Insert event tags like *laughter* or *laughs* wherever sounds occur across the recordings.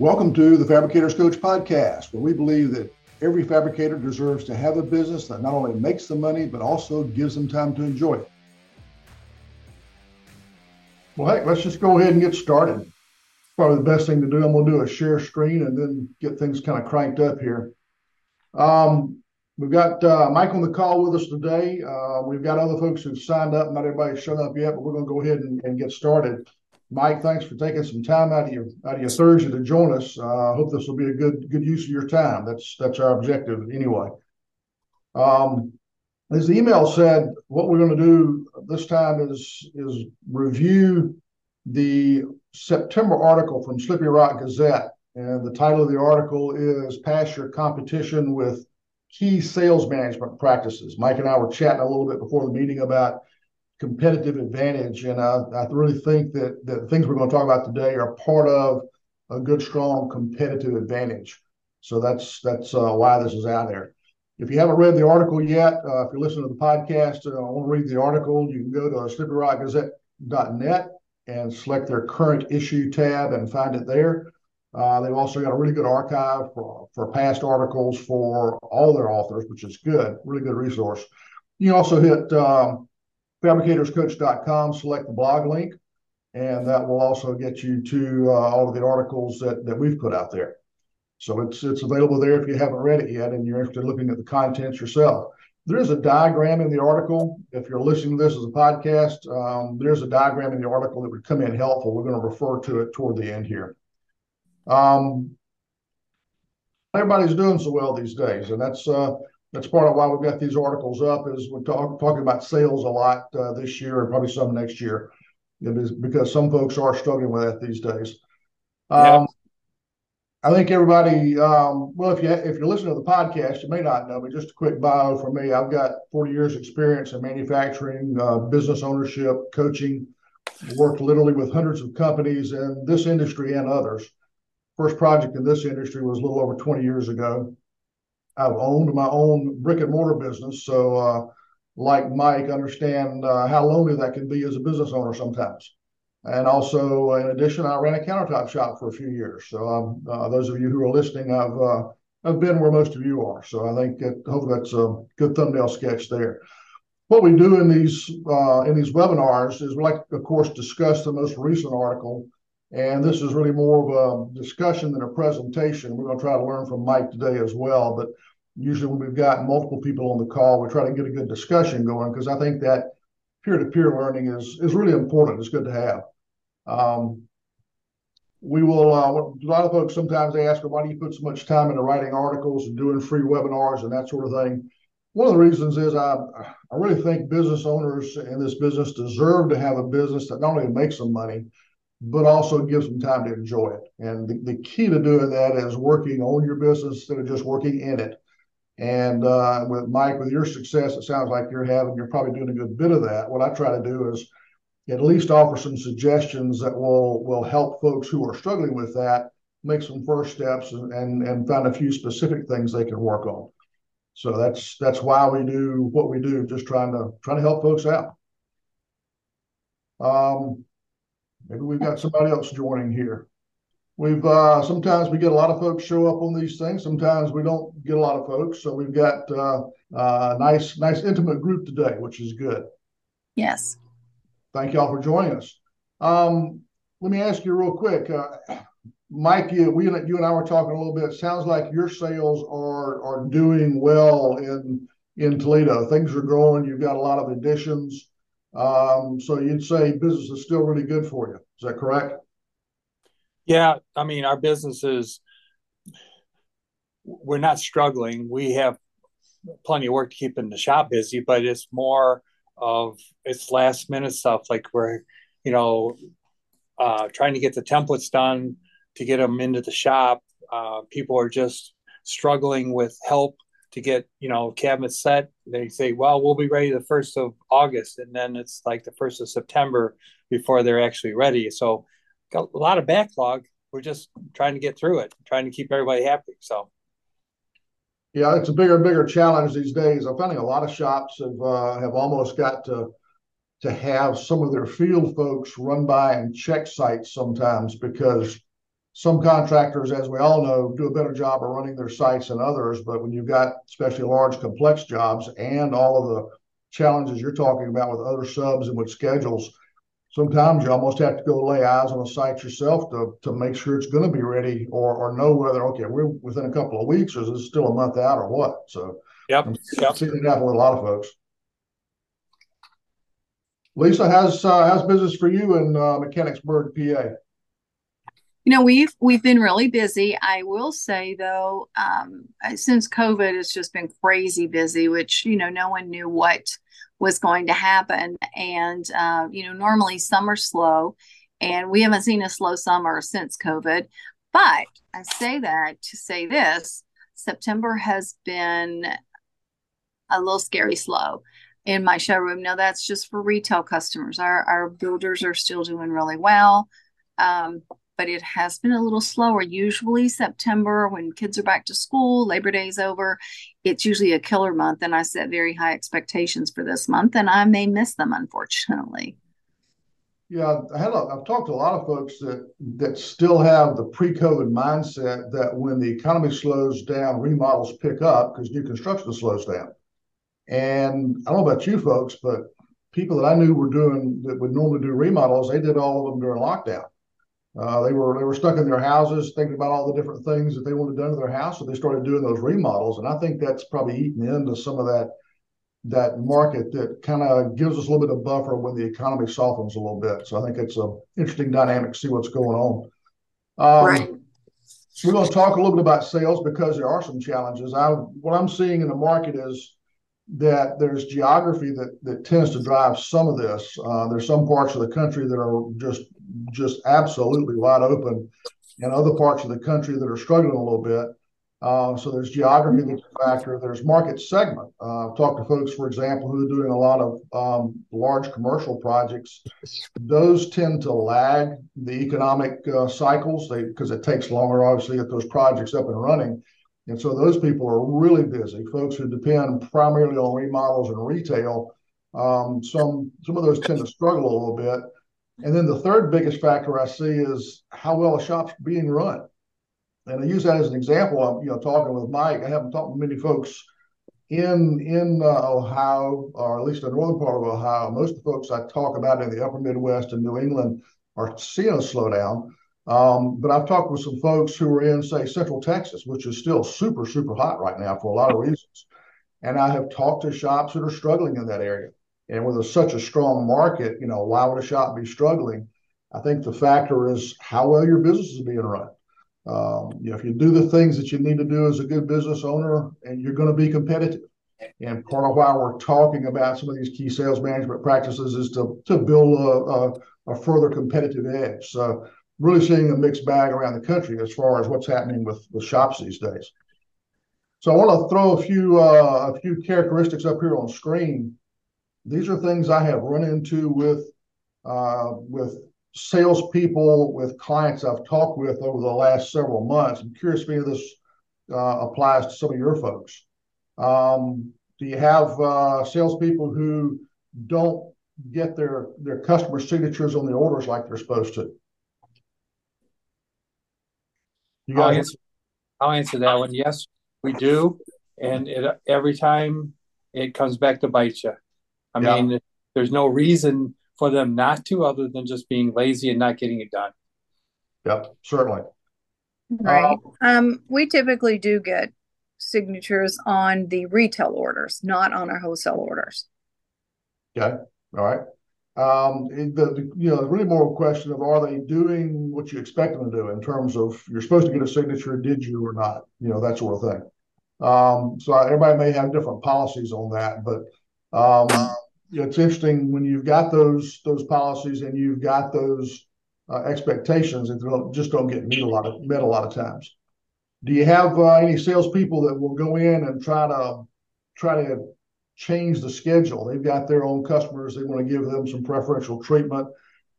Welcome to the Fabricators Coach podcast, where we believe that every fabricator deserves to have a business that not only makes them money, but also gives them time to enjoy it. Well, hey, let's just go ahead and get started. Probably the best thing to do. I'm going to do a share screen and then get things kind of cranked up here. Um, we've got uh, Mike on the call with us today. Uh, we've got other folks who've signed up. Not everybody's shown up yet, but we're going to go ahead and, and get started. Mike, thanks for taking some time out of your out of your Thursday to join us. Uh, I uh, hope this will be a good good use of your time. That's that's our objective anyway. Um, as the email said, what we're going to do this time is is review the September article from Slippery Rock Gazette, and the title of the article is "Pass Your Competition with Key Sales Management Practices." Mike and I were chatting a little bit before the meeting about competitive advantage. And I, I really think that, that the things we're going to talk about today are part of a good, strong competitive advantage. So that's that's uh, why this is out there. If you haven't read the article yet, uh, if you're listening to the podcast and uh, want to read the article, you can go to slipperyrockgazette.net and select their current issue tab and find it there. Uh, they've also got a really good archive for, for past articles for all their authors, which is good, really good resource. You also hit um, fabricatorscoach.com, select the blog link, and that will also get you to uh, all of the articles that, that we've put out there. So it's it's available there if you haven't read it yet and you're interested in looking at the contents yourself. There is a diagram in the article. If you're listening to this as a podcast, um, there's a diagram in the article that would come in helpful. We're going to refer to it toward the end here. Um, everybody's doing so well these days, and that's uh, that's part of why we've got these articles up is we're talk, talking about sales a lot uh, this year and probably some next year. It is because some folks are struggling with that these days. Um, yeah. i think everybody um, well if you if you're listening to the podcast you may not know but just a quick bio for me. I've got 40 years experience in manufacturing uh, business ownership coaching worked literally with hundreds of companies in this industry and others. First project in this industry was a little over 20 years ago I've owned my own brick and mortar business. So, uh, like Mike, understand uh, how lonely that can be as a business owner sometimes. And also, in addition, I ran a countertop shop for a few years. So, um, uh, those of you who are listening, I've uh, I've been where most of you are. So, I think that hopefully that's a good thumbnail sketch there. What we do in these uh, in these webinars is we like, of course, discuss the most recent article and this is really more of a discussion than a presentation. We're going to try to learn from Mike today as well. But usually, when we've got multiple people on the call, we try to get a good discussion going because I think that peer to peer learning is, is really important. It's good to have. Um, we will, uh, a lot of folks sometimes ask, why do you put so much time into writing articles and doing free webinars and that sort of thing? One of the reasons is I, I really think business owners in this business deserve to have a business that not only makes them money, but also gives them time to enjoy it. And the, the key to doing that is working on your business instead of just working in it. And uh, with Mike, with your success, it sounds like you're having, you're probably doing a good bit of that. What I try to do is at least offer some suggestions that will will help folks who are struggling with that make some first steps and and, and find a few specific things they can work on. So that's that's why we do what we do, just trying to trying to help folks out. Um, Maybe we've got somebody else joining here. We've uh, sometimes we get a lot of folks show up on these things. Sometimes we don't get a lot of folks. So we've got uh, a nice, nice intimate group today, which is good. Yes. Thank y'all for joining us. Um, let me ask you real quick, uh, Mike. You, we, you and I were talking a little bit. It sounds like your sales are are doing well in in Toledo. Things are growing. You've got a lot of additions. Um, so you'd say business is still really good for you. Is that correct? Yeah, I mean our business is we're not struggling. We have plenty of work to keep in the shop busy, but it's more of it's last minute stuff like we're you know uh, trying to get the templates done to get them into the shop. Uh, people are just struggling with help to get you know cabinets set they say well we'll be ready the first of august and then it's like the first of september before they're actually ready. So got a lot of backlog. We're just trying to get through it trying to keep everybody happy so. Yeah it's a bigger and bigger challenge these days. I'm finding a lot of shops have uh, have almost got to to have some of their field folks run by and check sites sometimes because some contractors, as we all know, do a better job of running their sites than others. But when you've got especially large, complex jobs and all of the challenges you're talking about with other subs and with schedules, sometimes you almost have to go lay eyes on a site yourself to, to make sure it's going to be ready or, or know whether, okay, we're within a couple of weeks or is it still a month out or what? So, yep, I'm yep. seeing that happen with a lot of folks. Lisa, how's uh, how's business for you in uh, Mechanicsburg, PA? You know, we've we've been really busy. I will say though, um, since COVID, it's just been crazy busy, which you know, no one knew what was going to happen. And uh, you know, normally summer's slow, and we haven't seen a slow summer since COVID. But I say that to say this: September has been a little scary slow in my showroom. Now that's just for retail customers. Our our builders are still doing really well. Um, but it has been a little slower. Usually, September, when kids are back to school, Labor Day's over, it's usually a killer month. And I set very high expectations for this month, and I may miss them, unfortunately. Yeah, I had a, I've talked to a lot of folks that that still have the pre-COVID mindset that when the economy slows down, remodels pick up because new construction slows down. And I don't know about you folks, but people that I knew were doing that would normally do remodels, they did all of them during lockdown. Uh, they were they were stuck in their houses thinking about all the different things that they wanted done to their house, so they started doing those remodels. And I think that's probably eating into some of that that market that kind of gives us a little bit of buffer when the economy softens a little bit. So I think it's an interesting dynamic to see what's going on. Um, right. We're going to talk a little bit about sales because there are some challenges. I what I'm seeing in the market is that there's geography that that tends to drive some of this. Uh, there's some parts of the country that are just just absolutely wide open, and other parts of the country that are struggling a little bit. Uh, so there's geography that's a factor. There's market segment. Uh, I've talked to folks, for example, who are doing a lot of um, large commercial projects. Those tend to lag the economic uh, cycles because it takes longer, obviously, to get those projects up and running. And so those people are really busy. Folks who depend primarily on remodels and retail, um, some some of those tend to struggle a little bit. And then the third biggest factor I see is how well a shop's being run. And I use that as an example. I'm, you know, talking with Mike. I haven't talked with many folks in in uh, Ohio, or at least the northern part of Ohio. Most of the folks I talk about in the upper Midwest and New England are seeing a slowdown. Um, but I've talked with some folks who are in, say, Central Texas, which is still super, super hot right now for a lot of reasons. And I have talked to shops that are struggling in that area. And with a, such a strong market, you know, why would a shop be struggling? I think the factor is how well your business is being run. Um, you know, if you do the things that you need to do as a good business owner, and you're going to be competitive. And part of why we're talking about some of these key sales management practices is to to build a, a, a further competitive edge. So really seeing a mixed bag around the country as far as what's happening with with shops these days. So I want to throw a few uh, a few characteristics up here on screen these are things I have run into with uh, with salespeople, with clients I've talked with over the last several months. I'm curious if any of this uh, applies to some of your folks. Um, do you have uh, salespeople who don't get their their customer signatures on the orders like they're supposed to? You guys, I'll answer, I'll answer that one. Yes, we do, and it, every time it comes back to bite you. I yeah. mean, there's no reason for them not to, other than just being lazy and not getting it done. Yep, certainly. Right. Uh, um, we typically do get signatures on the retail orders, not on our wholesale orders. Okay. All right. Um, the, you know, really more a question of are they doing what you expect them to do in terms of you're supposed to get a signature, did you or not? You know, that sort of thing. Um, so everybody may have different policies on that, but um, you know, it's interesting when you've got those those policies and you've got those uh, expectations that don't, just don't get met a lot of met a lot of times. Do you have uh, any salespeople that will go in and try to try to change the schedule? They've got their own customers; they want to give them some preferential treatment,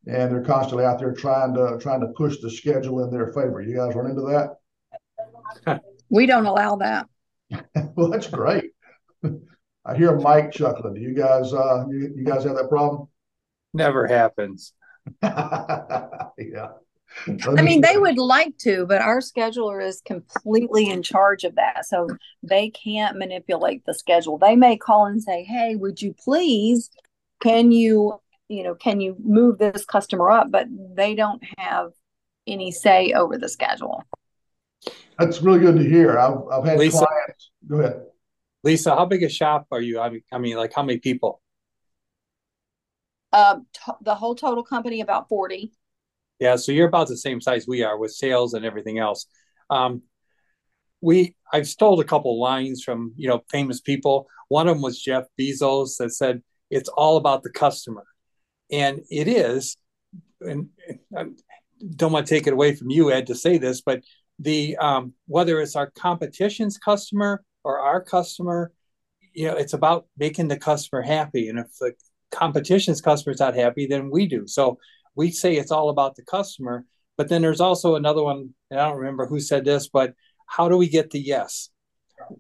and they're constantly out there trying to trying to push the schedule in their favor. You guys run into that? *laughs* We don't allow that. *laughs* well, that's great. *laughs* I hear Mike chuckling. Do you guys uh you, you guys have that problem? Never happens. yeah. I mean, they would like to, but our scheduler is completely in charge of that. So they can't manipulate the schedule. They may call and say, Hey, would you please, can you, you know, can you move this customer up? But they don't have any say over the schedule. That's really good to hear. I've, I've had Lisa, clients. Go ahead. Lisa, how big a shop are you? I mean, I mean like how many people? Uh, t- the whole total company, about 40. Yeah, so you're about the same size we are with sales and everything else. Um, we I've stole a couple lines from you know famous people. One of them was Jeff Bezos that said it's all about the customer, and it is. And I don't want to take it away from you, Ed, to say this, but the um, whether it's our competition's customer or our customer, you know, it's about making the customer happy. And if the competition's customer is not happy, then we do. So we say it's all about the customer, but then there's also another one, and I don't remember who said this, but how do we get the yes?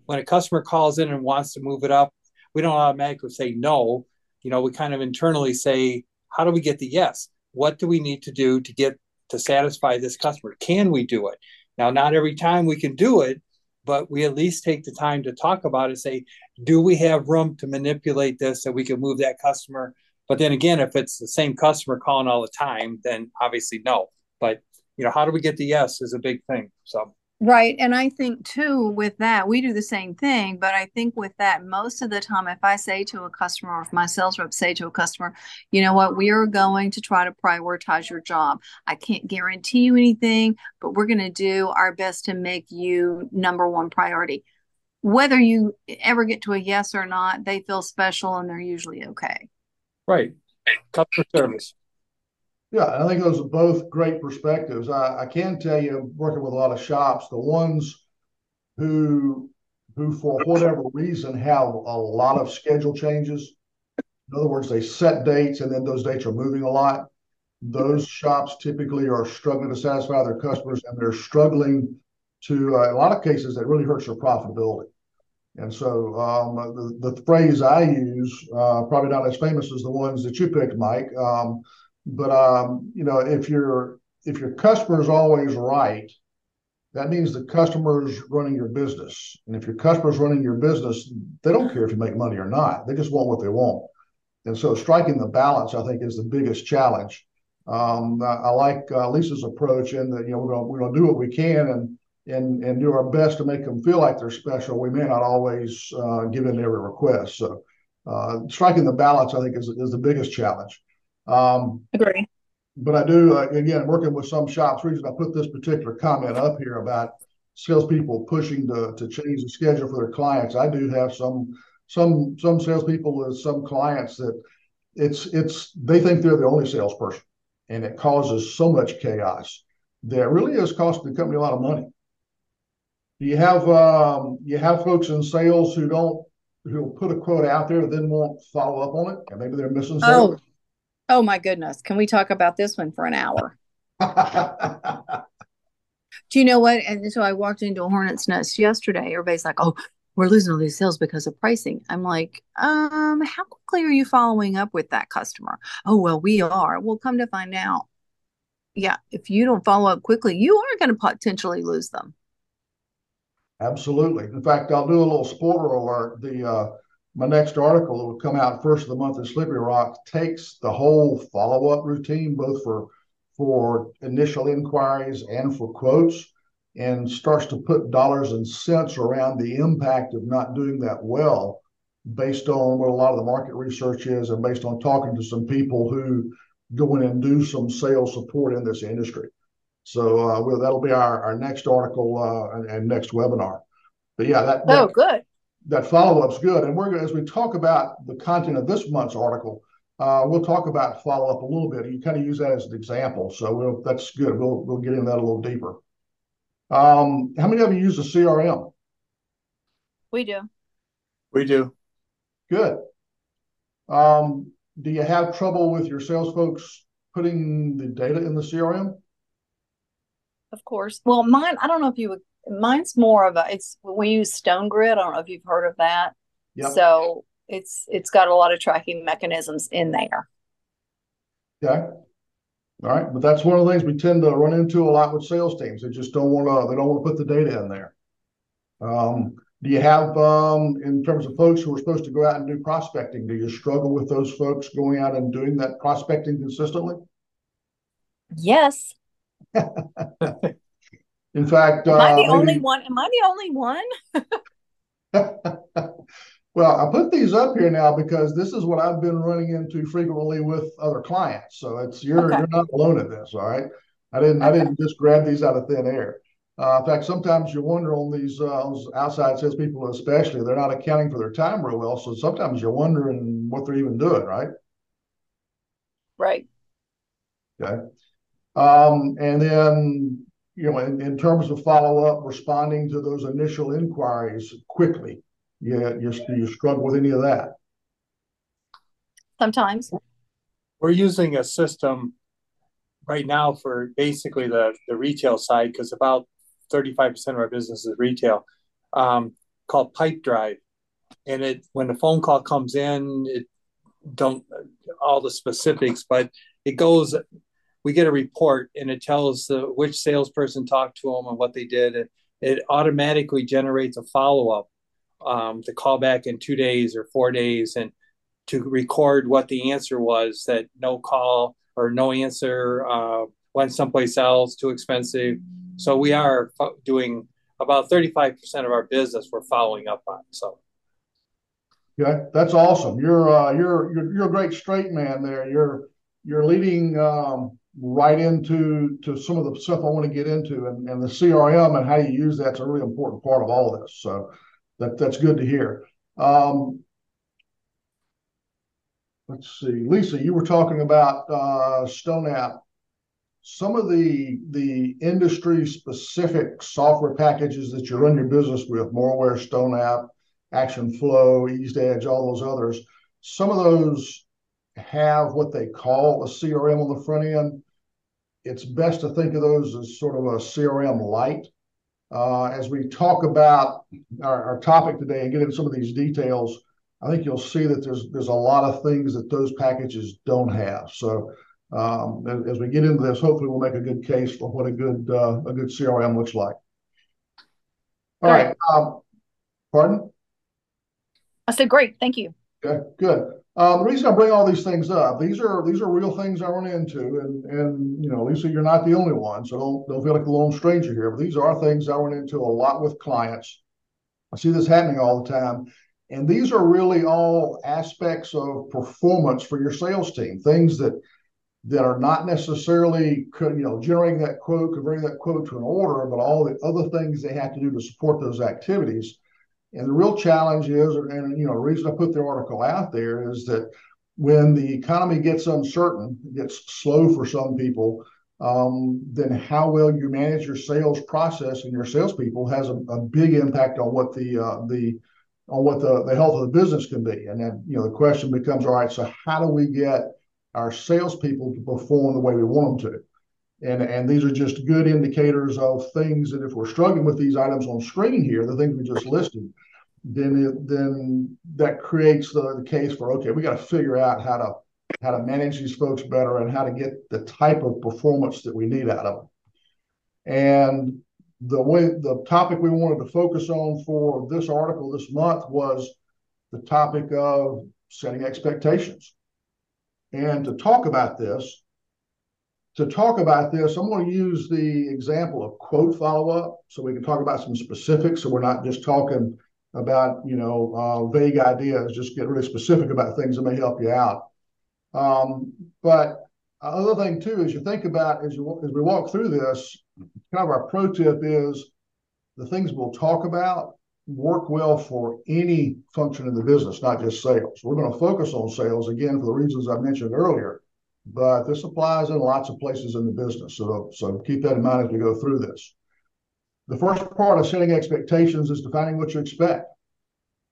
When a customer calls in and wants to move it up, we don't automatically say no. You know, we kind of internally say, how do we get the yes? What do we need to do to get to satisfy this customer? Can we do it? Now, not every time we can do it, but we at least take the time to talk about it, say, do we have room to manipulate this so we can move that customer but then again, if it's the same customer calling all the time, then obviously no. But you know, how do we get the yes is a big thing. So Right. And I think too, with that, we do the same thing. But I think with that, most of the time, if I say to a customer, or if my sales rep say to a customer, you know what, we are going to try to prioritize your job. I can't guarantee you anything, but we're going to do our best to make you number one priority. Whether you ever get to a yes or not, they feel special and they're usually okay. Right. Customer service. Yeah, I think those are both great perspectives. I, I can tell you, working with a lot of shops, the ones who who for whatever reason have a lot of schedule changes. In other words, they set dates and then those dates are moving a lot. Those shops typically are struggling to satisfy their customers and they're struggling to, uh, in a lot of cases, that really hurts their profitability. And so um, the, the phrase I use, uh, probably not as famous as the ones that you picked, Mike. Um, but um, you know, if your if your customer is always right, that means the customer is running your business. And if your customer is running your business, they don't care if you make money or not. They just want what they want. And so striking the balance, I think, is the biggest challenge. Um, I, I, like uh, Lisa's approach in that you know we're going we're going to do what we can and and and do our best to make them feel like they're special. We may not always uh, give in every request. So uh, striking the balance, I think, is is the biggest challenge. Um, Agree. But I do uh, again working with some shops. Reason I put this particular comment up here about salespeople pushing to to change the schedule for their clients. I do have some some some salespeople with some clients that it's it's they think they're the only salesperson, and it causes so much chaos that really is costing the company a lot of money. You have um, you have folks in sales who don't who put a quote out there then won't follow up on it, and maybe they're missing sales? Oh, oh my goodness! Can we talk about this one for an hour? *laughs* Do you know what? And so I walked into a hornet's nest yesterday. Everybody's like, "Oh, we're losing all these sales because of pricing." I'm like, um, how quickly are you following up with that customer? Oh, well, we are. We'll come to find out. Yeah, if you don't follow up quickly, you are going to potentially lose them. Absolutely. In fact, I'll do a little spoiler alert. The uh, my next article that will come out first of the month in Slippery Rock takes the whole follow up routine, both for for initial inquiries and for quotes, and starts to put dollars and cents around the impact of not doing that well, based on what a lot of the market research is, and based on talking to some people who go in and do some sales support in this industry. So uh, we'll, that'll be our, our next article uh, and, and, next webinar. But yeah, that, that oh good. That follow up's good, and we're as we talk about the content of this month's article, uh, we'll talk about follow up a little bit. You kind of use that as an example, so we'll, that's good. We'll we'll get into that a little deeper. Um, how many of you use the CRM? We do. We do. Good. Um, do you have trouble with your sales folks putting the data in the CRM? Of course. Well, mine, I don't know if you would, mine's more of a, it's, we use StoneGrid. I don't know if you've heard of that. Yep. So it's, it's got a lot of tracking mechanisms in there. Okay. All right, but that's one of the things we tend to run into a lot with sales teams. They just don't want to. They don't want to put the data in there. Um, do you have, um, in terms of folks who are supposed to go out and do prospecting, do you struggle with those folks going out and doing that prospecting consistently? Yes. *laughs* In fact, am I the uh, only one? Am I the only one? *laughs* well, I put these up here now because this is what I've been running into frequently with other clients. So it's you're okay. you're not alone in this. All right, I didn't okay. I didn't just grab these out of thin air. Uh, in fact, sometimes you wonder on these uh, outside salespeople, especially, they're not accounting for their time real well. So sometimes you're wondering what they're even doing, right? Right. Okay. Um, and then, you know, in, in terms of follow up, responding to those initial inquiries quickly, Yeah, you, you, you struggle with any of that? Sometimes. We're using a system right now for basically the, the retail side because about 35% of our business is retail, um, called Pipedrive. And it when the phone call comes in, it don't all the specifics, but it goes. We get a report and it tells the which salesperson talked to them and what they did. And it automatically generates a follow up um, to call back in two days or four days and to record what the answer was that no call or no answer uh, went someplace else too expensive so we are doing about 35% of our business we're following up on. So Okay, that's awesome. You're uh, you're you're you're a great straight man there. You're you're leading um, right into to some of the stuff I want to get into, and, and the CRM and how you use that's a really important part of all this. So that that's good to hear. Um, let's see, Lisa, you were talking about uh, StoneApp some of the the industry specific software packages that you run your business with, Moraware, StoneApp, Action Flow, EasedEdge, all those others, some of those have what they call a CRM on the front end. It's best to think of those as sort of a CRM light. Uh, as we talk about our, our topic today and get into some of these details, I think you'll see that there's there's a lot of things that those packages don't have. So um, as, as, we get into this, hopefully we'll make a good case for what a good uh, a good CRM looks like. All right. right. Um, pardon? I said great. Thank you. Okay, good. Um, the reason I bring all these things up, these are these are real things I run into, and and you know, Lisa, you're not the only one, so don't don't feel like a lone stranger here. But these are things I run into a lot with clients. I see this happening all the time, and these are really all aspects of performance for your sales team. Things that that are not necessarily you know generating that quote, converting that quote to an order, but all the other things they have to do to support those activities. And the real challenge is, and you know, the reason I put the article out there is that when the economy gets uncertain, gets slow for some people, um, then how well you manage your sales process and your salespeople has a, a big impact on what the uh, the on what the, the health of the business can be. And then you know the question becomes, all right, so how do we get our salespeople to perform the way we want them to. And, and these are just good indicators of things that if we're struggling with these items on screen here, the things we just listed, then it, then that creates the, the case for okay, we got to figure out how to how to manage these folks better and how to get the type of performance that we need out of them. And the way the topic we wanted to focus on for this article this month was the topic of setting expectations. And to talk about this, to talk about this, I'm going to use the example of quote follow up so we can talk about some specifics. So we're not just talking about, you know, uh, vague ideas, just get really specific about things that may help you out. Um, but other thing too, as you think about as you as we walk through this, kind of our pro tip is the things we'll talk about work well for any function in the business, not just sales. We're going to focus on sales again for the reasons I mentioned earlier, but this applies in lots of places in the business. So, so keep that in mind as we go through this. The first part of setting expectations is defining what you expect.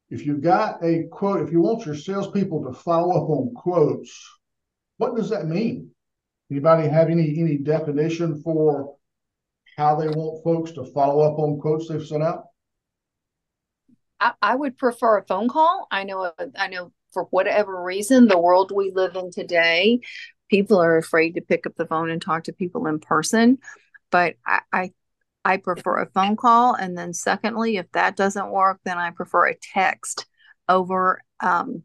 If you've got a quote, if you want your salespeople to follow up on quotes, what does that mean? Anybody have any any definition for how they want folks to follow up on quotes they've sent out? I, I would prefer a phone call. I know, I know for whatever reason, the world we live in today, people are afraid to pick up the phone and talk to people in person. But I, I I prefer a phone call. And then secondly, if that doesn't work, then I prefer a text over um,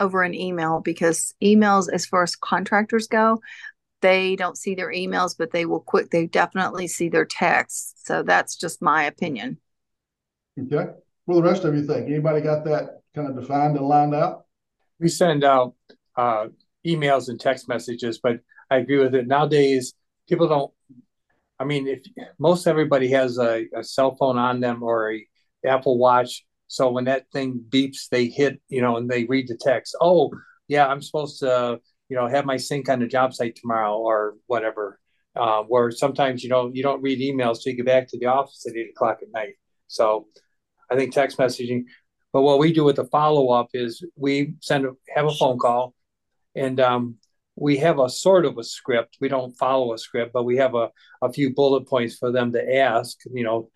over an email because emails, as far as contractors go, they don't see their emails, but they will quick. They definitely see their texts. So that's just my opinion. Okay. Well, the rest of you think anybody got that kind of defined and lined out? We send out uh, emails and text messages, but I agree with it. Nowadays, people don't. I mean, if most everybody has a, a cell phone on them or a Apple Watch, so when that thing beeps, they hit, you know, and they read the text. Oh, yeah, I'm supposed to, you know, have my sink on the job site tomorrow or whatever. Uh, where sometimes you know you don't read emails till you get back to the office at eight o'clock at night. So I think text messaging. But what we do with the follow up is we send have a phone call, and um, we have a sort of a script. We don't follow a script, but we have a, a few bullet points for them to ask. You know,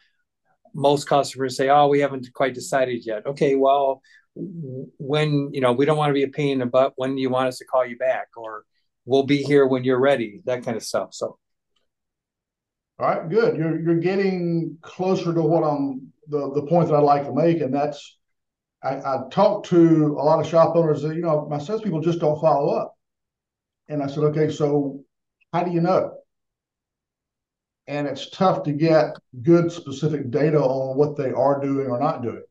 most customers say, "Oh, we haven't quite decided yet." Okay, well, when you know we don't want to be a pain in the butt. When you want us to call you back, or we'll be here when you're ready. That kind of stuff. So. All right, good. You're you're getting closer to what I'm the the point that I'd like to make, and that's I, I talked to a lot of shop owners that you know my salespeople just don't follow up, and I said, okay, so how do you know? And it's tough to get good specific data on what they are doing or not doing.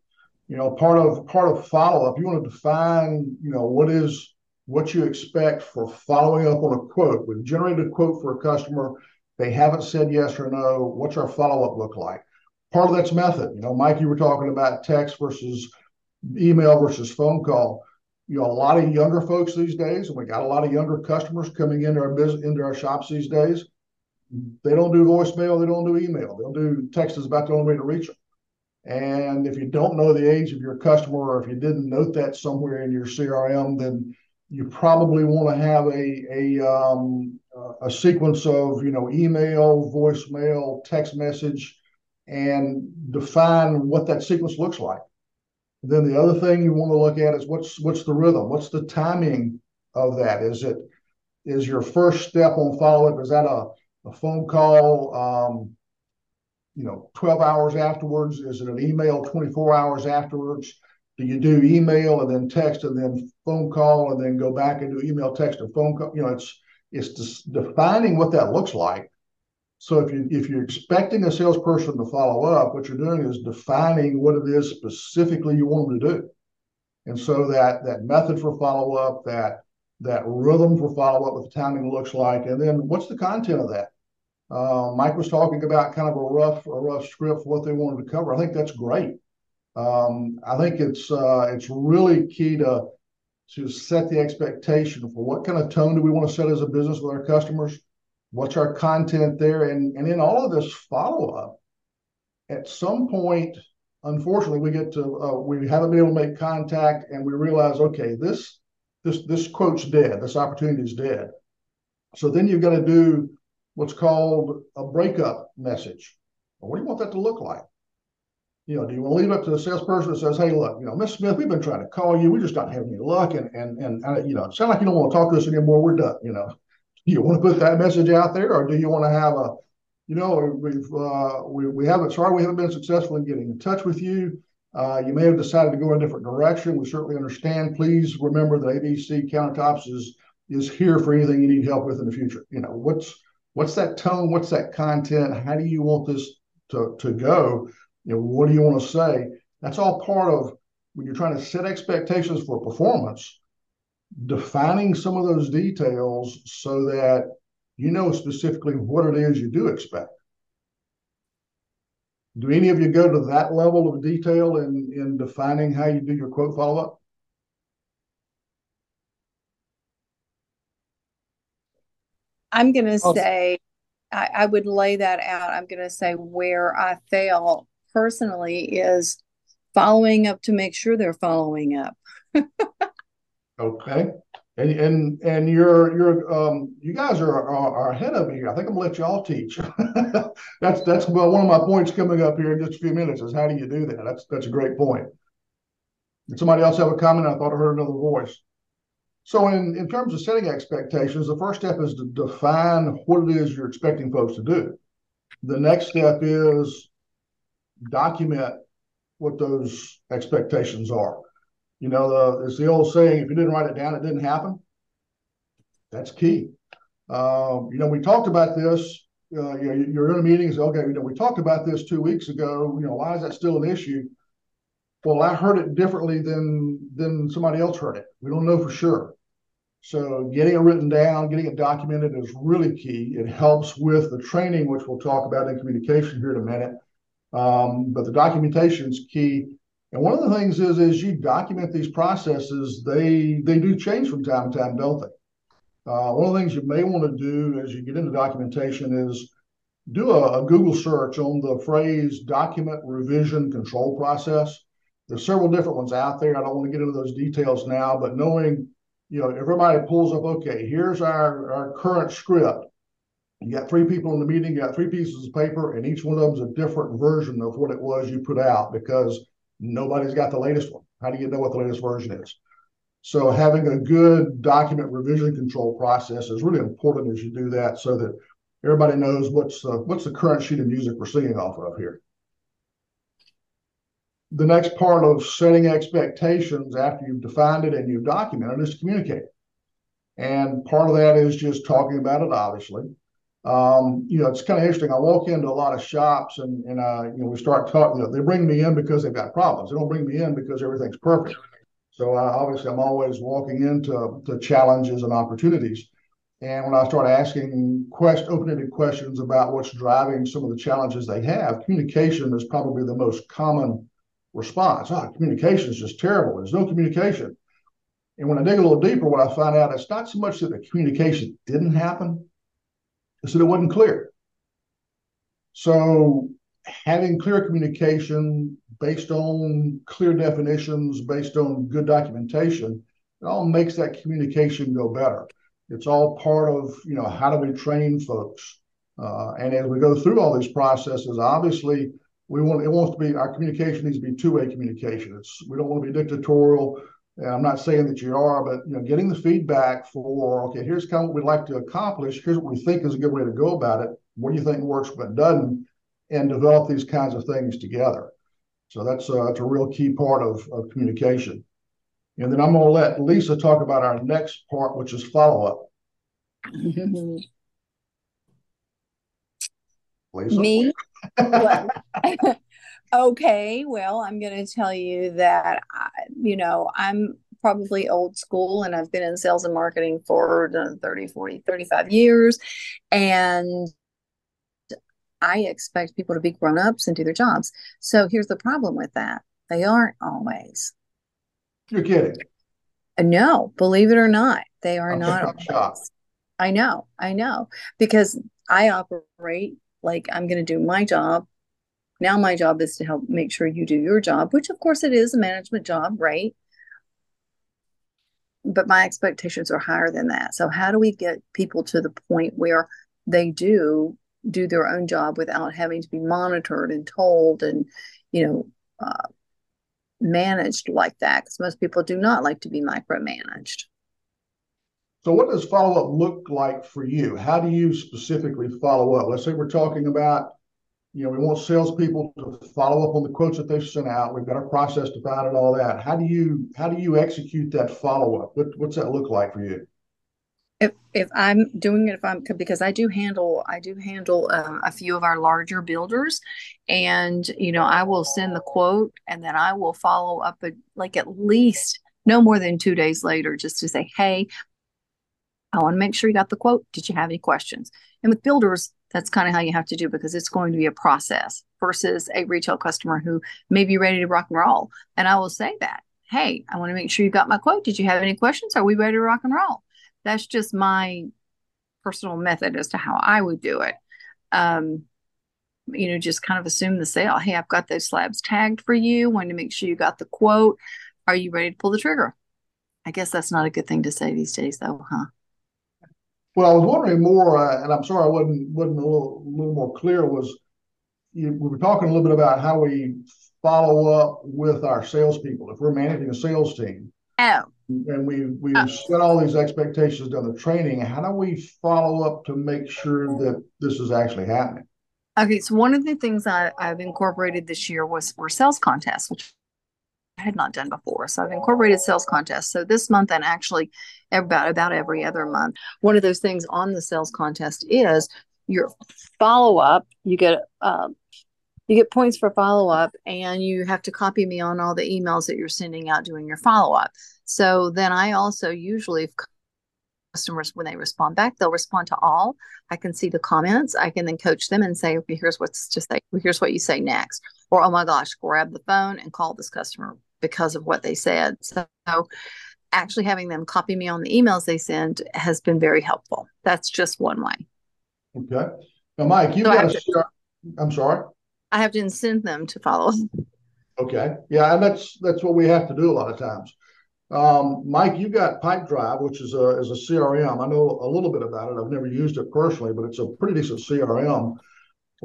You know, part of part of follow up, you want to define, you know, what is what you expect for following up on a quote. We've generated a quote for a customer. They haven't said yes or no. What's our follow up look like? Part of that's method. You know, Mike, you were talking about text versus email versus phone call. You know, a lot of younger folks these days, and we got a lot of younger customers coming into our business, into our shops these days. They don't do voicemail, they don't do email, they'll do text is about the only way to reach them. And if you don't know the age of your customer, or if you didn't note that somewhere in your CRM, then you probably want to have a a um, a sequence of you know email, voicemail, text message, and define what that sequence looks like. Then the other thing you want to look at is what's what's the rhythm? What's the timing of that? Is it is your first step on follow up? Is that a, a phone call? Um, you know, 12 hours afterwards? Is it an email 24 hours afterwards? Do you do email and then text and then phone call and then go back and do email, text, and phone call? You know, it's it's defining what that looks like so if you if you're expecting a salesperson to follow up, what you're doing is defining what it is specifically you want them to do. And so that that method for follow up, that that rhythm for follow up, what the timing looks like, and then what's the content of that. Uh, Mike was talking about kind of a rough a rough script for what they wanted to cover. I think that's great. Um, I think it's uh, it's really key to to set the expectation for what kind of tone do we want to set as a business with our customers what's our content there? And and in all of this follow-up at some point unfortunately we get to uh, we haven't been able to make contact and we realize okay this this this quote's dead. This opportunity is dead. So then you've got to do what's called a breakup message. Well, what do you want that to look like? You know, do you want to leave it up to the salesperson that says, "Hey, look, you know, Miss Smith, we've been trying to call you, we just not having any luck, and and and you know, sound like you don't want to talk to us anymore. We're done." You know, you want to put that message out there, or do you want to have a, you know, we've uh, we we haven't sorry we haven't been successful in getting in touch with you. Uh, you may have decided to go in a different direction. We certainly understand. Please remember that ABC Countertops is is here for anything you need help with in the future. You know, what's what's that tone? What's that content? How do you want this to to go? You know, what do you want to say? That's all part of when you're trying to set expectations for performance defining some of those details so that you know specifically what it is you do expect. Do any of you go to that level of detail in, in defining how you do your quote follow up? I'm going to oh. say, I, I would lay that out. I'm going to say where I fail personally is following up to make sure they're following up. *laughs* Okay. And and and you're you're um you guys are are, are ahead of me here. I think I'm gonna let y'all teach. *laughs* that's that's well, one of my points coming up here in just a few minutes is how do you do that? That's that's a great point. Did somebody else have a comment? I thought I heard another voice. So in, in terms of setting expectations, the first step is to define what it is you're expecting folks to do. The next step is document what those expectations are. You know, the, it's the old saying, if you didn't write it down, it didn't happen. That's key. Um, you know, we talked about this. Uh, you know, you're in a meeting say, okay, you know, we talked about this two weeks ago. You know, why is that still an issue? Well, I heard it differently than than somebody else heard it. We don't know for sure. So getting it written down, getting it documented is really key. It helps with the training, which we'll talk about in communication here in a minute. Um, but the documentation is key. And one of the things is, as you document these processes, they they do change from time to time, don't they? Uh, one of the things you may want to do as you get into documentation is do a, a, Google search on the phrase document revision control process. There's several different ones out there. I don't want to get into those details now, but knowing, you know, everybody pulls up, okay, here's our, our current script. You got three people in the meeting, you got three pieces of paper, and each one of them is a different version of what it was you put out because nobody's got the latest one. How do you know what the latest version is? So having a good document revision control process is really important as you do that so that everybody knows what's the, what's the current sheet of music we're singing off of here. The next part of setting expectations after you've defined it and you've documented is to communicate. And part of that is just talking about it, obviously. Um, you know, it's kind of interesting. I walk into a lot of shops and, and uh, you know, we start talking, you know, they bring me in because they've got problems. They don't bring me in because everything's perfect. So obviously, I'm always walking into to challenges and opportunities. And when I start asking quest, open-ended questions about what's driving some of the challenges they have, communication is probably the most common response. Oh, communication is just terrible. There's no communication. And when I dig a little deeper, what I find out it's not so much that the communication didn't happen, that it wasn't clear. So having clear communication based on clear definitions, based on good documentation, it all makes that communication go better. It's all part of, you know, how do we train folks? Uh, and as we go through all these processes, obviously, we want it wants to be our communication needs to be two-way communication. It's we don't want to be dictatorial. And I'm not saying that you are, but you know, getting the feedback for okay, here's kind of what we'd like to accomplish. Here's what we think is a good way to go about it. What do you think works, but doesn't? And develop these kinds of things together. So that's, uh, that's a real key part of, of communication. And then I'm going to let Lisa talk about our next part, which is follow up. Lisa? Me? *laughs* *laughs* okay, well, I'm going to tell you that, I, you know, I'm probably old school and I've been in sales and marketing for 30, 40, 35 years. And I expect people to be grown ups and do their jobs. So here's the problem with that they aren't always. You're kidding. Uh, no, believe it or not, they are not always. I know, I know, because I operate like I'm going to do my job. Now, my job is to help make sure you do your job, which of course it is a management job, right? But my expectations are higher than that. So, how do we get people to the point where they do do their own job without having to be monitored and told and you know uh, managed like that because most people do not like to be micromanaged so what does follow-up look like for you how do you specifically follow up let's say we're talking about you know we want salespeople to follow up on the quotes that they've sent out. We've got a process to find and all that. How do you how do you execute that follow-up? What, what's that look like for you? If if I'm doing it, if I'm because I do handle I do handle uh, a few of our larger builders, and you know I will send the quote and then I will follow up a, like at least no more than two days later just to say, hey, I want to make sure you got the quote. Did you have any questions? And with builders, that's kind of how you have to do because it's going to be a process versus a retail customer who may be ready to rock and roll. And I will say that, hey, I want to make sure you got my quote. Did you have any questions? Are we ready to rock and roll? that's just my personal method as to how I would do it. Um, you know, just kind of assume the sale. Hey, I've got those slabs tagged for you. Want to make sure you got the quote. Are you ready to pull the trigger? I guess that's not a good thing to say these days, though, huh? Well, I was wondering more, uh, and I'm sorry I wasn't wasn't a little, a little more clear. Was you, we were talking a little bit about how we follow up with our salespeople if we're managing a sales team. Oh, and we we've uh, set all these expectations, done the training. How do we follow up to make sure that this is actually happening? Okay, so one of the things I, I've incorporated this year was for sales contests, which had not done before. So I've incorporated sales contests. So this month and actually about about every other month, one of those things on the sales contest is your follow up. You get uh, you get points for follow up, and you have to copy me on all the emails that you're sending out doing your follow up. So then I also usually customers when they respond back they'll respond to all i can see the comments i can then coach them and say okay here's what's to say here's what you say next or oh my gosh grab the phone and call this customer because of what they said. So actually having them copy me on the emails they send has been very helpful. That's just one way. Okay. Now mike you so got to, i'm sorry? I have to incent them to follow. Okay. Yeah and that's that's what we have to do a lot of times. Um, Mike, you got Pipedrive, which is a is a CRM. I know a little bit about it. I've never used it personally, but it's a pretty decent CRM.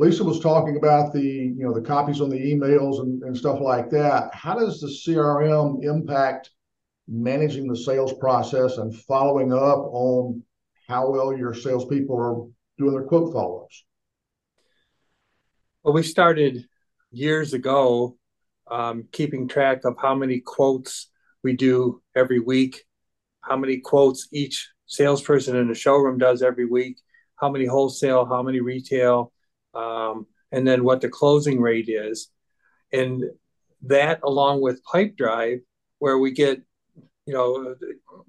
Lisa was talking about the you know the copies on the emails and, and stuff like that. How does the CRM impact managing the sales process and following up on how well your salespeople are doing their quote follow-ups? Well, we started years ago um, keeping track of how many quotes we do every week, how many quotes each salesperson in the showroom does every week, how many wholesale, how many retail, um, and then what the closing rate is. And that, along with Pipedrive, where we get, you know,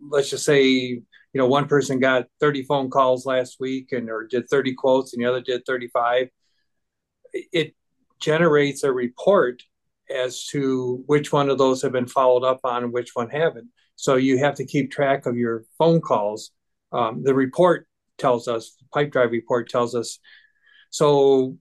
let's just say, you know, one person got 30 phone calls last week and or did 30 quotes and the other did 35. It generates a report as to which one of those have been followed up on and which one haven't. So you have to keep track of your phone calls. Um, the report tells us, the Pipedrive report tells us. So,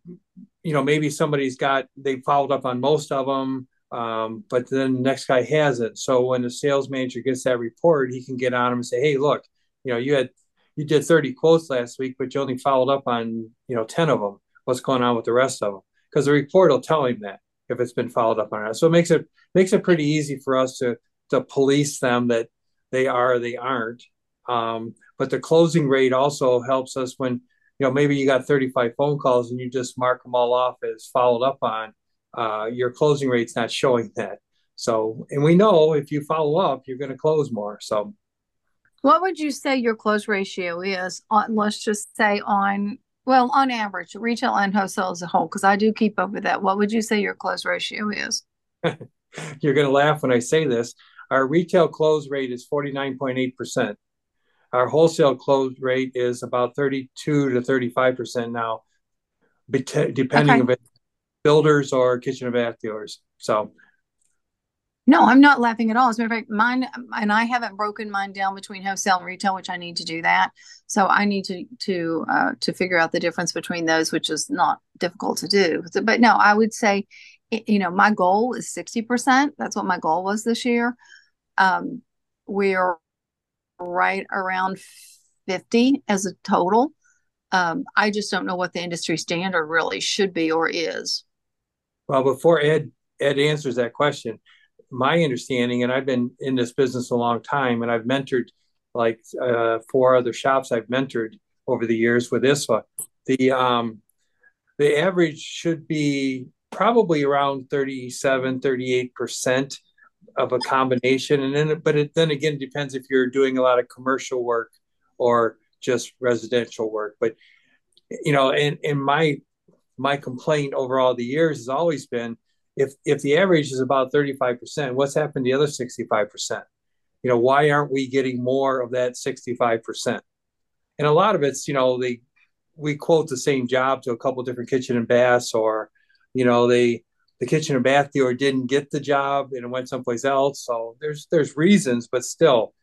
you know, maybe somebody's got, they followed up on most of them, um, but then the next guy has it. So when the sales manager gets that report, he can get on them and say, hey, look, you know, you had, you did 30 quotes last week, but you only followed up on, you know, 10 of them. What's going on with the rest of them? Because the report will tell him that if it's been followed up on. So it makes it makes it pretty easy for us to to police them that they are they aren't. Um, but the closing rate also helps us when you know maybe you got 35 phone calls and you just mark them all off as followed up on. Uh, your closing rate's not showing that. So, and we know if you follow up, you're going to close more. So, what would you say your close ratio is on, let's just say on well, on average, retail and wholesale as a whole, because I do keep up with that. What would you say your close ratio is? *laughs* You're going to laugh when I say this. Our retail close rate is 49.8%. Our wholesale close rate is about 32 to 35% now, depending okay. if builders or kitchen and bath dealers. So no, I'm not laughing at all. As a matter of fact, mine and I haven't broken mine down between wholesale and retail, which I need to do that. So I need to to uh, to figure out the difference between those, which is not difficult to do. But no, I would say, you know, my goal is sixty percent. That's what my goal was this year. Um, we're right around fifty as a total. Um, I just don't know what the industry standard really should be or is. Well, before Ed Ed answers that question my understanding, and I've been in this business a long time, and I've mentored like uh, four other shops I've mentored over the years with ISFA. The um, the average should be probably around 37, 38 percent of a combination, and then but it then again depends if you're doing a lot of commercial work or just residential work. But you know, and and my my complaint over all the years has always been if if the average is about 35%, what's happened to the other 65%? You know, why aren't we getting more of that 65%? And a lot of it's, you know, they we quote the same job to a couple different kitchen and baths, or you know, they the kitchen and bath dealer didn't get the job and it went someplace else. So there's there's reasons, but still,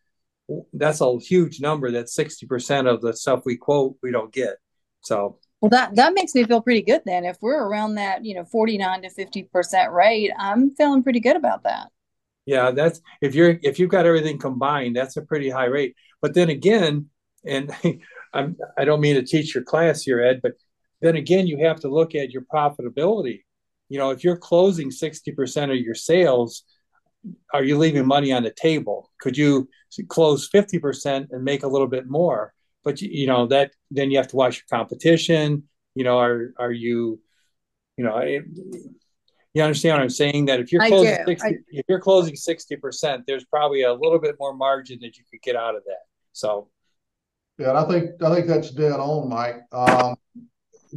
that's a huge number. That 60% of the stuff we quote we don't get. So well, that that makes me feel pretty good then. If we're around that, you know, 49 to 50% rate, I'm feeling pretty good about that. Yeah, that's if you're if you've got everything combined, that's a pretty high rate. But then again, and *laughs* I'm I don't mean to teach your class here, Ed, but then again, you have to look at your profitability. You know, if you're closing 60% of your sales, are you leaving money on the table? Could you close 50% and make a little bit more? But you know that then you have to watch your competition. You know, are are you, you know, you understand what I'm saying? That if you're closing 60, I, if you're closing 60%, there's probably a little bit more margin that you could get out of that. So yeah, and I think I think that's dead on, Mike. Um,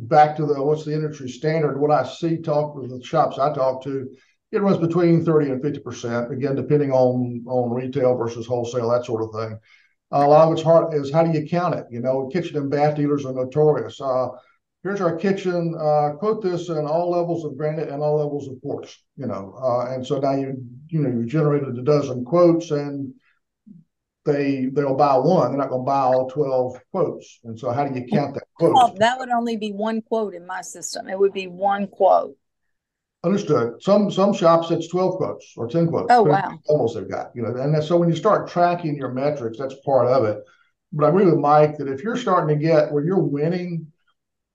back to the what's the industry standard? What I see talk with the shops I talk to, it runs between 30 and 50 percent. Again, depending on on retail versus wholesale, that sort of thing. Uh, a lot of it's hard is how do you count it? You know, kitchen and bath dealers are notorious. Uh, here's our kitchen. Uh, quote this in all levels of granite and all levels of quartz. You know, uh, and so now you you know you generated a dozen quotes and they they'll buy one. They're not going to buy all twelve quotes. And so, how do you count that quote? Well, that would only be one quote in my system. It would be one quote. Understood. Some some shops it's twelve quotes or ten quotes. Oh wow! Almost they've got you know, and so when you start tracking your metrics, that's part of it. But I agree with Mike that if you're starting to get where you're winning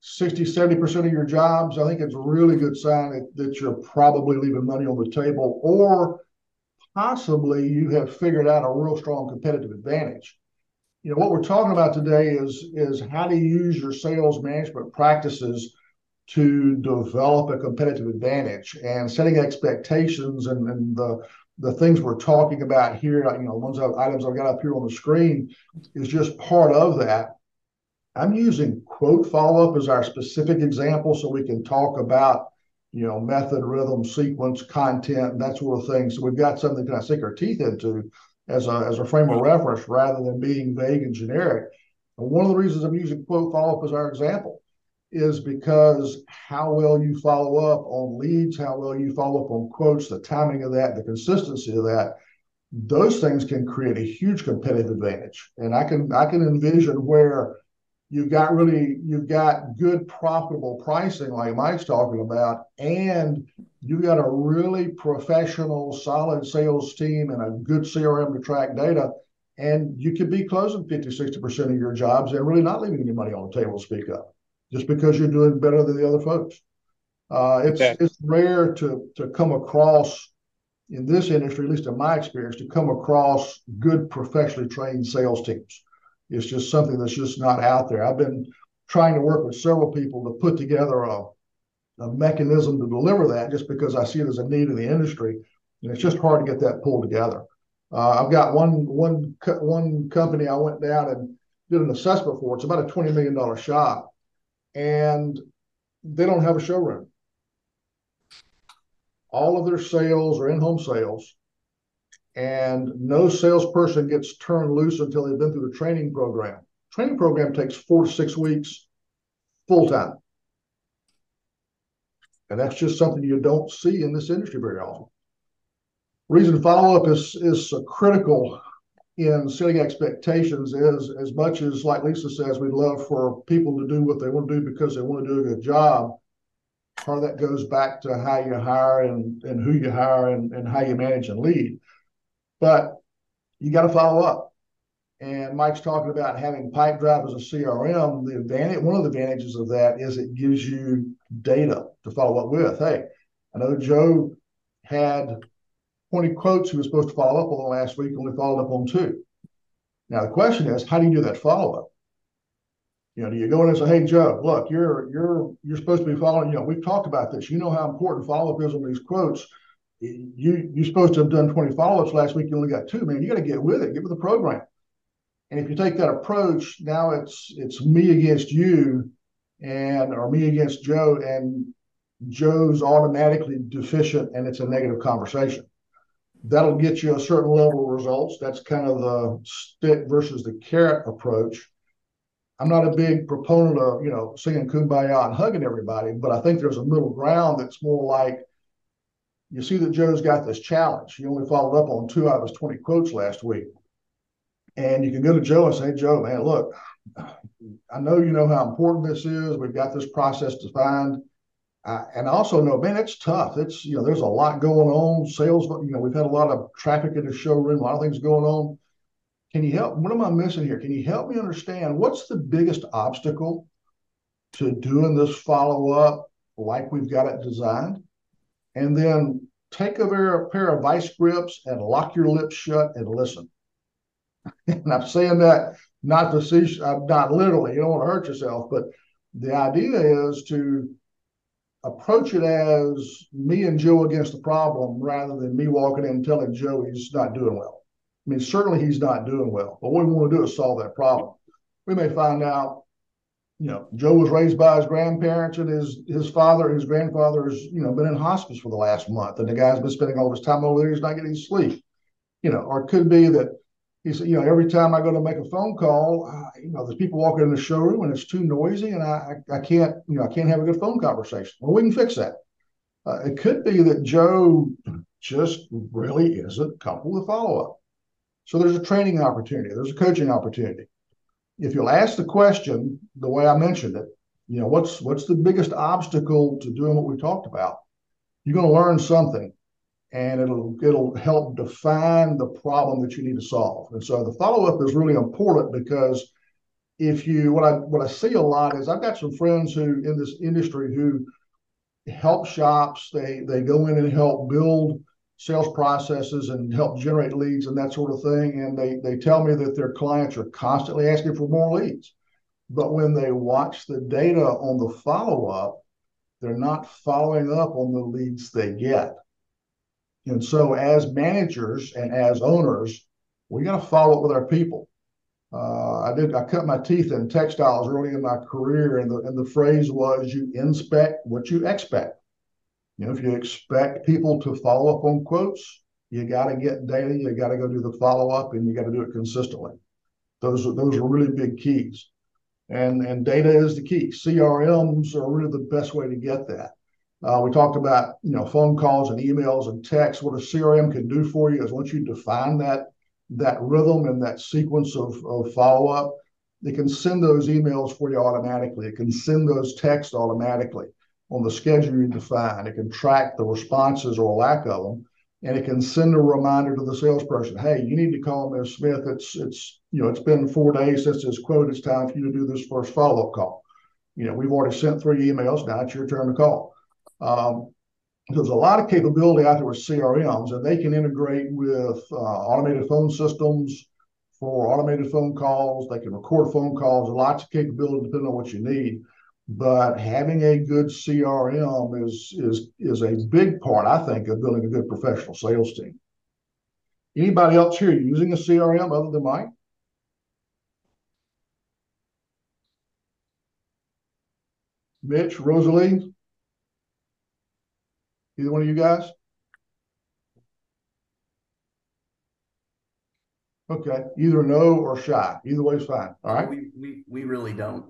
60, 70% of your jobs, I think it's a really good sign that, that you're probably leaving money on the table or possibly you have figured out a real strong competitive advantage. You know, what we're talking about today is, is how to use your sales management practices to develop a competitive advantage and setting expectations and, and the the things we're talking about here, you know, ones of items I've got up here on the screen is just part of that. I'm using quote follow up as our specific example so we can talk about you know, method, rhythm, sequence, content, that sort of thing. So we've got something to kind of sink our teeth into as a, as a frame of reference rather than being vague and generic. And one of the reasons I'm using quote follow up as our example is because how well you follow up on leads, how well you follow up on quotes, the timing of that, the consistency of that, those things can create a huge competitive advantage. And I can I can envision where you've got really you've got good profitable pricing like Mike's talking about, and you've got a really professional, solid sales team and a good CRM to track data. And you could be closing 50, 60% of your jobs and really not leaving any money on the table to speak up just because you're doing better than the other folks. Uh, it's okay. it's rare to to come across in this industry, at least in my experience, to come across good professionally trained sales teams. It's just something that's just not out there. I've been trying to work with several people to put together a, a mechanism to deliver that just because I see it as a need in the industry. And it's just hard to get that pulled together. Uh, I've got one one one company I went down and did an assessment for. It's about a twenty million dollar shop, and they don't have a showroom. All of their sales are in-home sales and no salesperson gets turned loose until they've been through the training program. Training program takes four to six weeks full time. And that's just something you don't see in this industry very often. Reason follow up is, is critical in setting expectations is as much as, like Lisa says, we'd love for people to do what they want to do because they want to do a good job. Part of that goes back to how you hire and, and who you hire and, and how you manage and lead but you got to follow up. And Mike's talking about having Pipedrive as a CRM. The advantage, one of the advantages of that is it gives you data to follow up with. Hey, I know Joe had 20 quotes he was supposed to follow up on last week, only followed up on two. Now the question is, how do you do that follow up? You know, do you go in and say, "Hey, Joe, look, you're you're you're supposed to be following." You know, we've talked about this. You know how important follow up is on these quotes you you're supposed to have done 20 follow-ups last week. You only got two, man. You got to get with it. Get with the program. And if you take that approach, now it's it's me against you, and or me against Joe, and Joe's automatically deficient, and it's a negative conversation. That'll get you a certain level of results. That's kind of the stick versus the carrot approach. I'm not a big proponent of you know singing kumbaya and hugging everybody, but I think there's a middle ground that's more like you see that Joe's got this challenge. He only followed up on two out of his 20 quotes last week. And you can go to Joe and say, Joe, man, look, I know you know how important this is. We've got this process defined. Uh, and I also know, man, it's tough. It's, you know, there's a lot going on. Sales, you know, we've had a lot of traffic in the showroom, a lot of things going on. Can you help? What am I missing here? Can you help me understand what's the biggest obstacle to doing this follow up like we've got it designed? And then take a pair of vice grips and lock your lips shut and listen. *laughs* and I'm saying that not to see, I'm not literally, you don't want to hurt yourself, but the idea is to approach it as me and Joe against the problem rather than me walking in and telling Joe he's not doing well. I mean, certainly he's not doing well, but what we want to do is solve that problem. We may find out, you know, Joe was raised by his grandparents and his his father, his grandfather has, you know, been in hospice for the last month, and the guy's been spending all his time over there, he's not getting sleep. You know, or it could be that he said, you know, every time I go to make a phone call, uh, you know, there's people walking in the showroom and it's too noisy, and I, I, I can't, you know, I can't have a good phone conversation. Well, we can fix that. Uh, it could be that Joe just really isn't comfortable with follow up. So there's a training opportunity, there's a coaching opportunity. If you'll ask the question the way I mentioned it, you know, what's what's the biggest obstacle to doing what we talked about? You're going to learn something and it'll it'll help define the problem that you need to solve. And so the follow up is really important because if you what I what I see a lot is I've got some friends who in this industry who help shops. They they go in and help build sales processes and help generate leads and that sort of thing. And they they tell me that their clients are constantly asking for more leads. But when they watch the data on the follow up, they're not following up on the leads they get. And so, as managers and as owners, we got to follow up with our people. Uh, I did. I cut my teeth in textiles early in my career, and the and the phrase was, "You inspect what you expect." You know, if you expect people to follow up on quotes, you got to get data. You got to go do the follow up, and you got to do it consistently. Those are those are really big keys, and and data is the key. CRMs are really the best way to get that. Uh, we talked about you know phone calls and emails and texts. What a CRM can do for you is once you define that that rhythm and that sequence of, of follow up, it can send those emails for you automatically. It can send those texts automatically on the schedule you define. It can track the responses or lack of them, and it can send a reminder to the salesperson. Hey, you need to call Ms. Smith. It's it's you know it's been four days since this quote. It's time for you to do this first follow up call. You know we've already sent three emails. Now it's your turn to call. Um, there's a lot of capability out there with CRMs, and they can integrate with uh, automated phone systems for automated phone calls. They can record phone calls, lots of capability depending on what you need. But having a good CRM is is is a big part, I think, of building a good professional sales team. Anybody else here using a CRM other than Mike? Mitch, Rosalie? Either one of you guys? Okay, either no or shy. Either way is fine. All right. We we we really don't.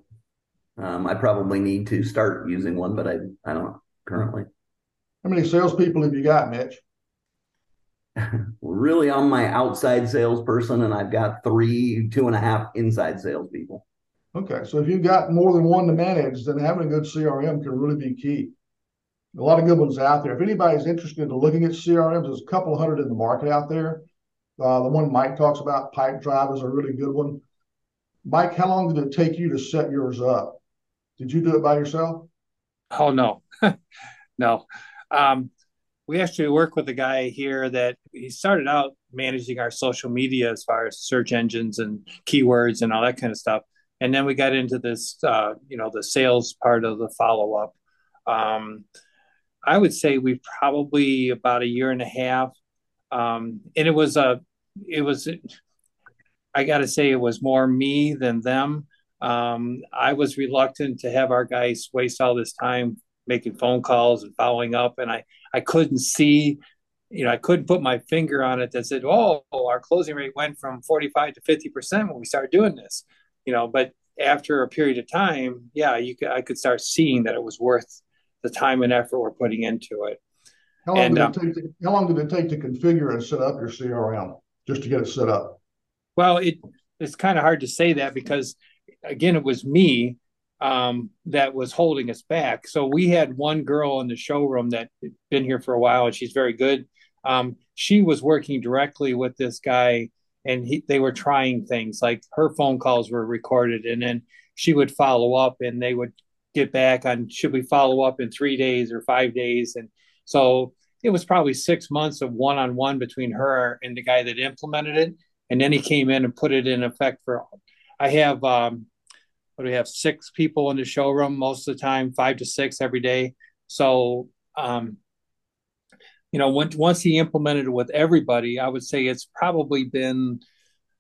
Um, I probably need to start using one, but I I don't currently. How many salespeople have you got, Mitch? *laughs* really, I'm my outside salesperson, and I've got three, two and a half inside salespeople. Okay, so if you've got more than one to manage, then having a good CRM can really be key a lot of good ones out there. If anybody's interested in looking at CRMs, there's a couple hundred in the market out there. Uh, the one Mike talks about, Pipedrive, is a really good one. Mike, how long did it take you to set yours up? Did you do it by yourself? Oh no, *laughs* no. Um, we actually work with a guy here that he started out managing our social media as far as search engines and keywords and all that kind of stuff. And then we got into this, uh, you know, the sales part of the follow up. Um, I would say we probably about a year and a half, um, and it was a, it was, I got to say, it was more me than them. Um, I was reluctant to have our guys waste all this time making phone calls and following up, and I I couldn't see, you know, I couldn't put my finger on it that said, oh, our closing rate went from forty five to fifty percent when we started doing this, you know, but after a period of time, yeah, you could, I could start seeing that it was worth the time and effort we're putting into it. How long, and, did, it um, take to, how long did it take to configure and set up your CRM just to get it set up? Well, it it's kind of hard to say that because again, it was me um, that was holding us back. So we had one girl in the showroom that been here for a while, and she's very good. Um, she was working directly with this guy, and he, they were trying things like her phone calls were recorded, and then she would follow up, and they would get back on should we follow up in three days or five days and so it was probably six months of one on one between her and the guy that implemented it, and then he came in and put it in effect for. I have um, what do we have? Six people in the showroom most of the time, five to six every day. So um, you know, when, once he implemented it with everybody, I would say it's probably been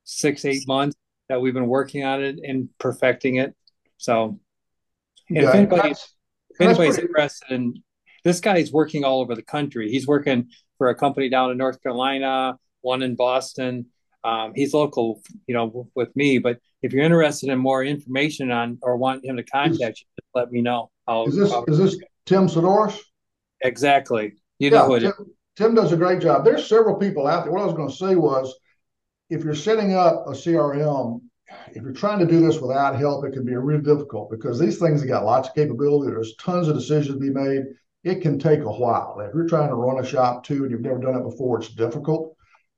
six, eight months that we've been working on it and perfecting it. So, and yeah, if anybody's, if anybody's pretty... interested in this guy's working all over the country. He's working for a company down in North Carolina, one in Boston. Um, he's local, you know, with me. But if you're interested in more information on or want him to contact is, you, just let me know. I'll, is this I'll, is this Tim Sidoris? Exactly. You know who it Tim, is. Tim does a great job. There's several people out there. What I was going to say was, if you're setting up a CRM, if you're trying to do this without help, it can be really difficult because these things have got lots of capability. There's tons of decisions to be made. It can take a while. If you're trying to run a shop too and you've never done it before, it's difficult.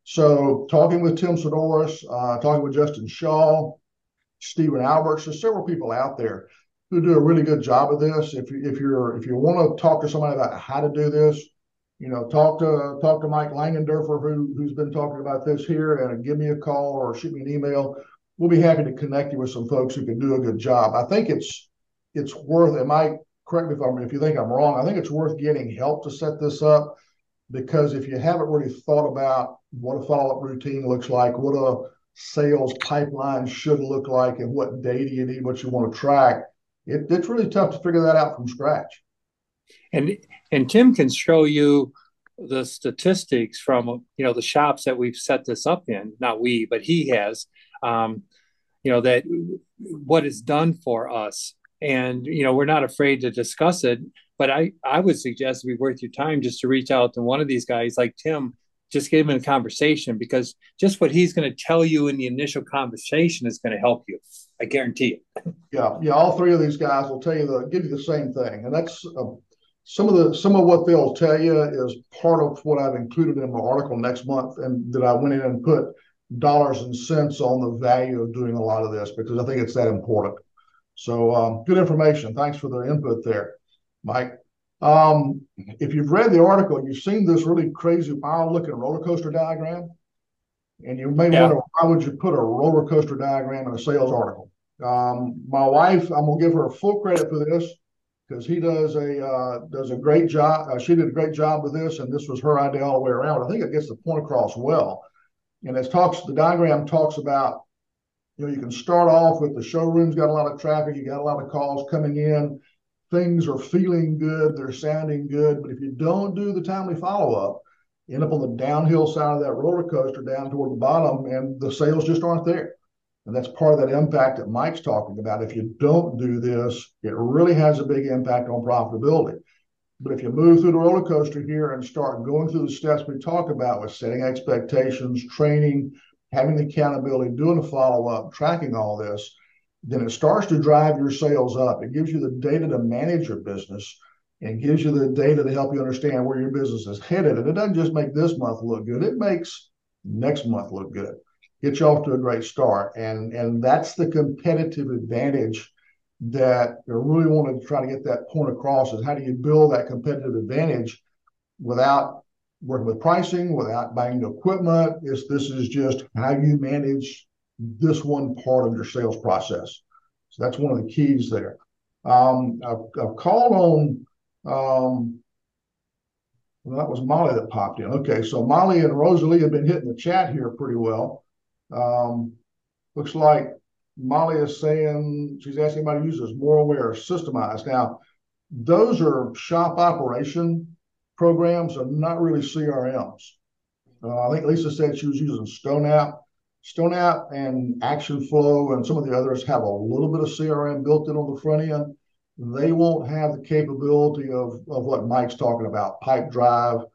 So, talking with Tim Sidoris, uh, talking with Justin Shaw, Stephen Alberts, there's several people out there who do a really good job of this. If you, if you're if you want to talk to somebody about how to do this, you know, talk to talk to Mike Langendorfer, who who's been talking about this here, and give me a call or shoot me an email. We'll be happy to connect you with some folks who can do a good job. I think it's it's worth. It might correct me if I'm if you think I'm wrong. I think it's worth getting help to set this up because if you haven't really thought about what a follow up routine looks like, what a sales pipeline should look like, and what data you need, what you want to track it, it's really tough to figure that out from scratch. And and Tim can show you the statistics from you know the shops that we've set this up in. Not we, but he has. Um, you know that what it's done for us, and you know we're not afraid to discuss it. But I I would suggest it'd be worth your time just to reach out to one of these guys like Tim just get him in a conversation because just what he's going to tell you in the initial conversation is going to help you. I guarantee it. Yeah, yeah. All three of these guys will tell you the give you the same thing, and that's uh, some of the some of what they'll tell you is part of what I've included in my article next month, and that I went in and put dollars and cents on the value of doing a lot of this because I think it's that important. So um, good information. Thanks for the input there, Mike. Um, if you've read the article, you've seen this really crazy wild looking roller coaster diagram. And you may yeah. wonder why would you put a roller coaster diagram in a sales article? Um, my wife, I'm gonna give her full credit for this because he does a uh, does a great job. Uh, she did a great job with this, and this was her idea all the way around. I think it gets the point across well. And it talks, the diagram talks about, you know, you can start off with the showroom's got a lot of traffic, you got a lot of calls coming in things are feeling good, they're sounding good. But if you don't do the timely follow up, end up on the downhill side of that roller coaster down toward the bottom, and the sales just aren't there. And that's part of that impact that Mike's talking about. If you don't do this, it really has a big impact on profitability. But if you move through the roller coaster here and start going through the steps we talk about with setting expectations, training, having the accountability, doing the follow up, tracking all this, then it starts to drive your sales up. It gives you the data to manage your business and gives you the data to help you understand where your business is headed. And it doesn't just make this month look good, it makes next month look good. Get you off to a great start. And, and that's the competitive advantage that I really wanted to try to get that point across is how do you build that competitive advantage without working with pricing, without buying the equipment. It's, this is just how you manage this one part of your sales process. So that's one of the keys there. Um, I've, I've, called on, um, well, that was Molly that popped in. Okay, so Molly and Rosalie have been hitting the chat here pretty well. Um, looks like Molly is saying she's asking about users Moraware, systemized. Now, those are shop operation programs are not really CRMs. Uh, I think Lisa said she was using StoneApp. StoneApp and Action Flow and some of the others have a little bit of CRM built in on the front end. They won't have the capability of, of what Mike's talking about, Pipedrive,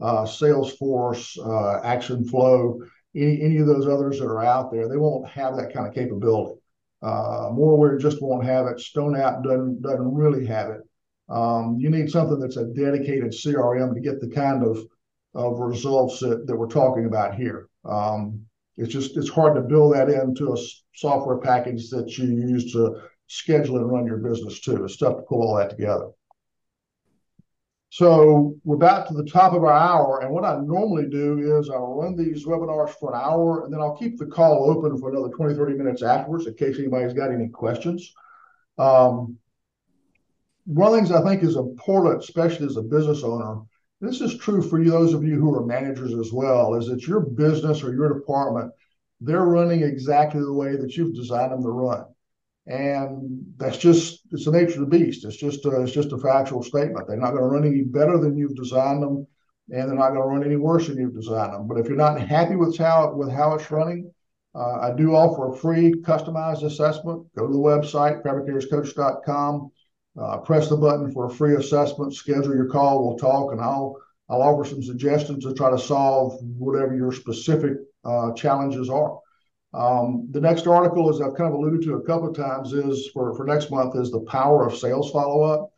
uh, Salesforce, uh, ActionFlow, any, any of those others that are out there. They won't have that kind of capability. Uh, Moraware just won't have it. StoneApp doesn't, doesn't really have it. Um, you need something that's a dedicated CRM to get the kind of, of results that, that we're talking about here. Um, it's just it's hard to build that into a software package that you use to schedule and run your business too. It's tough to pull all that together. So we're about to the top of our hour. And what I normally do is I'll run these webinars for an hour and then I'll keep the call open for another 20, 30 minutes afterwards in case anybody's got any questions. Um, one of the things I think is important, especially as a business owner, this is true for you, those of you who are managers as well, is that your business or your department, they're running exactly the way that you've designed them to run. And that's just it's the nature of the beast. It's just a, it's just a factual statement. They're not going to run any better than you've designed them, and they're not going to run any worse than you've designed them. But if you're not happy with how with how it's running, uh, I do offer a free customized assessment. Go to the website fabricatorscoach.com uh, press the button for a free assessment, schedule your call, we'll talk, and I'll I'll offer some suggestions to try to solve whatever your specific uh, challenges are. Um, the next article, as I've kind of alluded to a couple of times, is for, for next month is the power of sales follow up.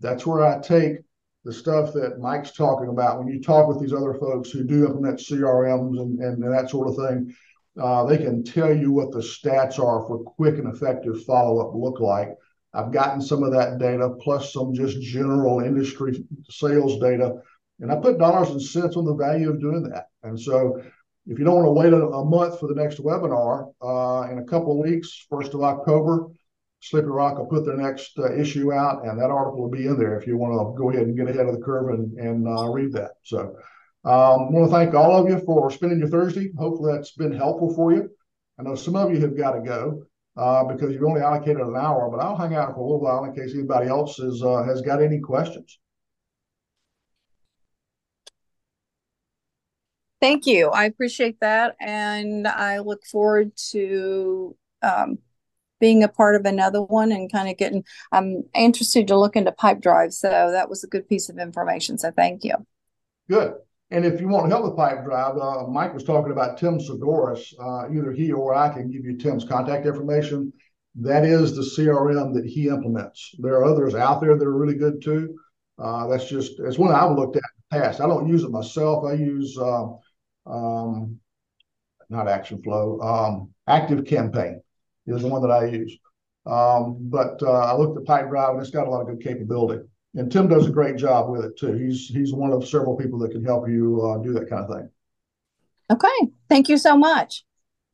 That's where I take the stuff that Mike's talking about. When you talk with these other folks who do implement CRMs and, and, and that sort of thing, uh, they can tell you what the stats are for quick and effective follow up look like. I've gotten some of that data plus some just general industry sales data, and I put dollars and cents on the value of doing that. And so, if you don't want to wait a, a month for the next webinar, uh, in a couple of weeks, first of October, Slippery Rock will put their next uh, issue out, and that article will be in there if you want to go ahead and get ahead of the curve and, and uh, read that. So, um, I want to thank all of you for spending your Thursday. Hopefully, that's been helpful for you. I know some of you have got to go uh, because you've only allocated an hour, but I'll hang out for a little while in case anybody else is, uh, has got any questions. Thank you. I appreciate that. And I look forward to um, being a part of another one and kind of getting, I'm interested to look into pipe Pipedrive. So that was a good piece of information. So thank you. Good. And if you want help with Pipedrive, uh, Mike was talking about Tim Segoras. Uh, either he or I can give you Tim's contact information. That is the CRM that he implements. There are others out there that are really good too. Uh, that's just it's one I've looked at in the past. I don't use it myself. I use uh, um, not Action Flow. Um, Active Campaign is the one that I use. Um, but uh, I looked at Pipedrive and it's got a lot of good capability and Tim does a great job with it too. He's he's one of several people that can help you uh, do that kind of thing. Okay, thank you so much.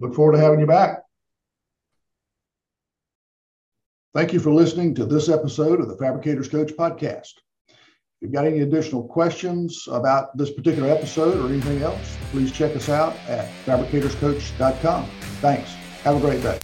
Look forward to having you back. Thank you for listening to this episode of the Fabricators Coach podcast. If you've got any additional questions about this particular episode or anything else, please check us out at fabricatorscoach.com. Thanks. Have a great day.